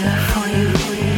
for you.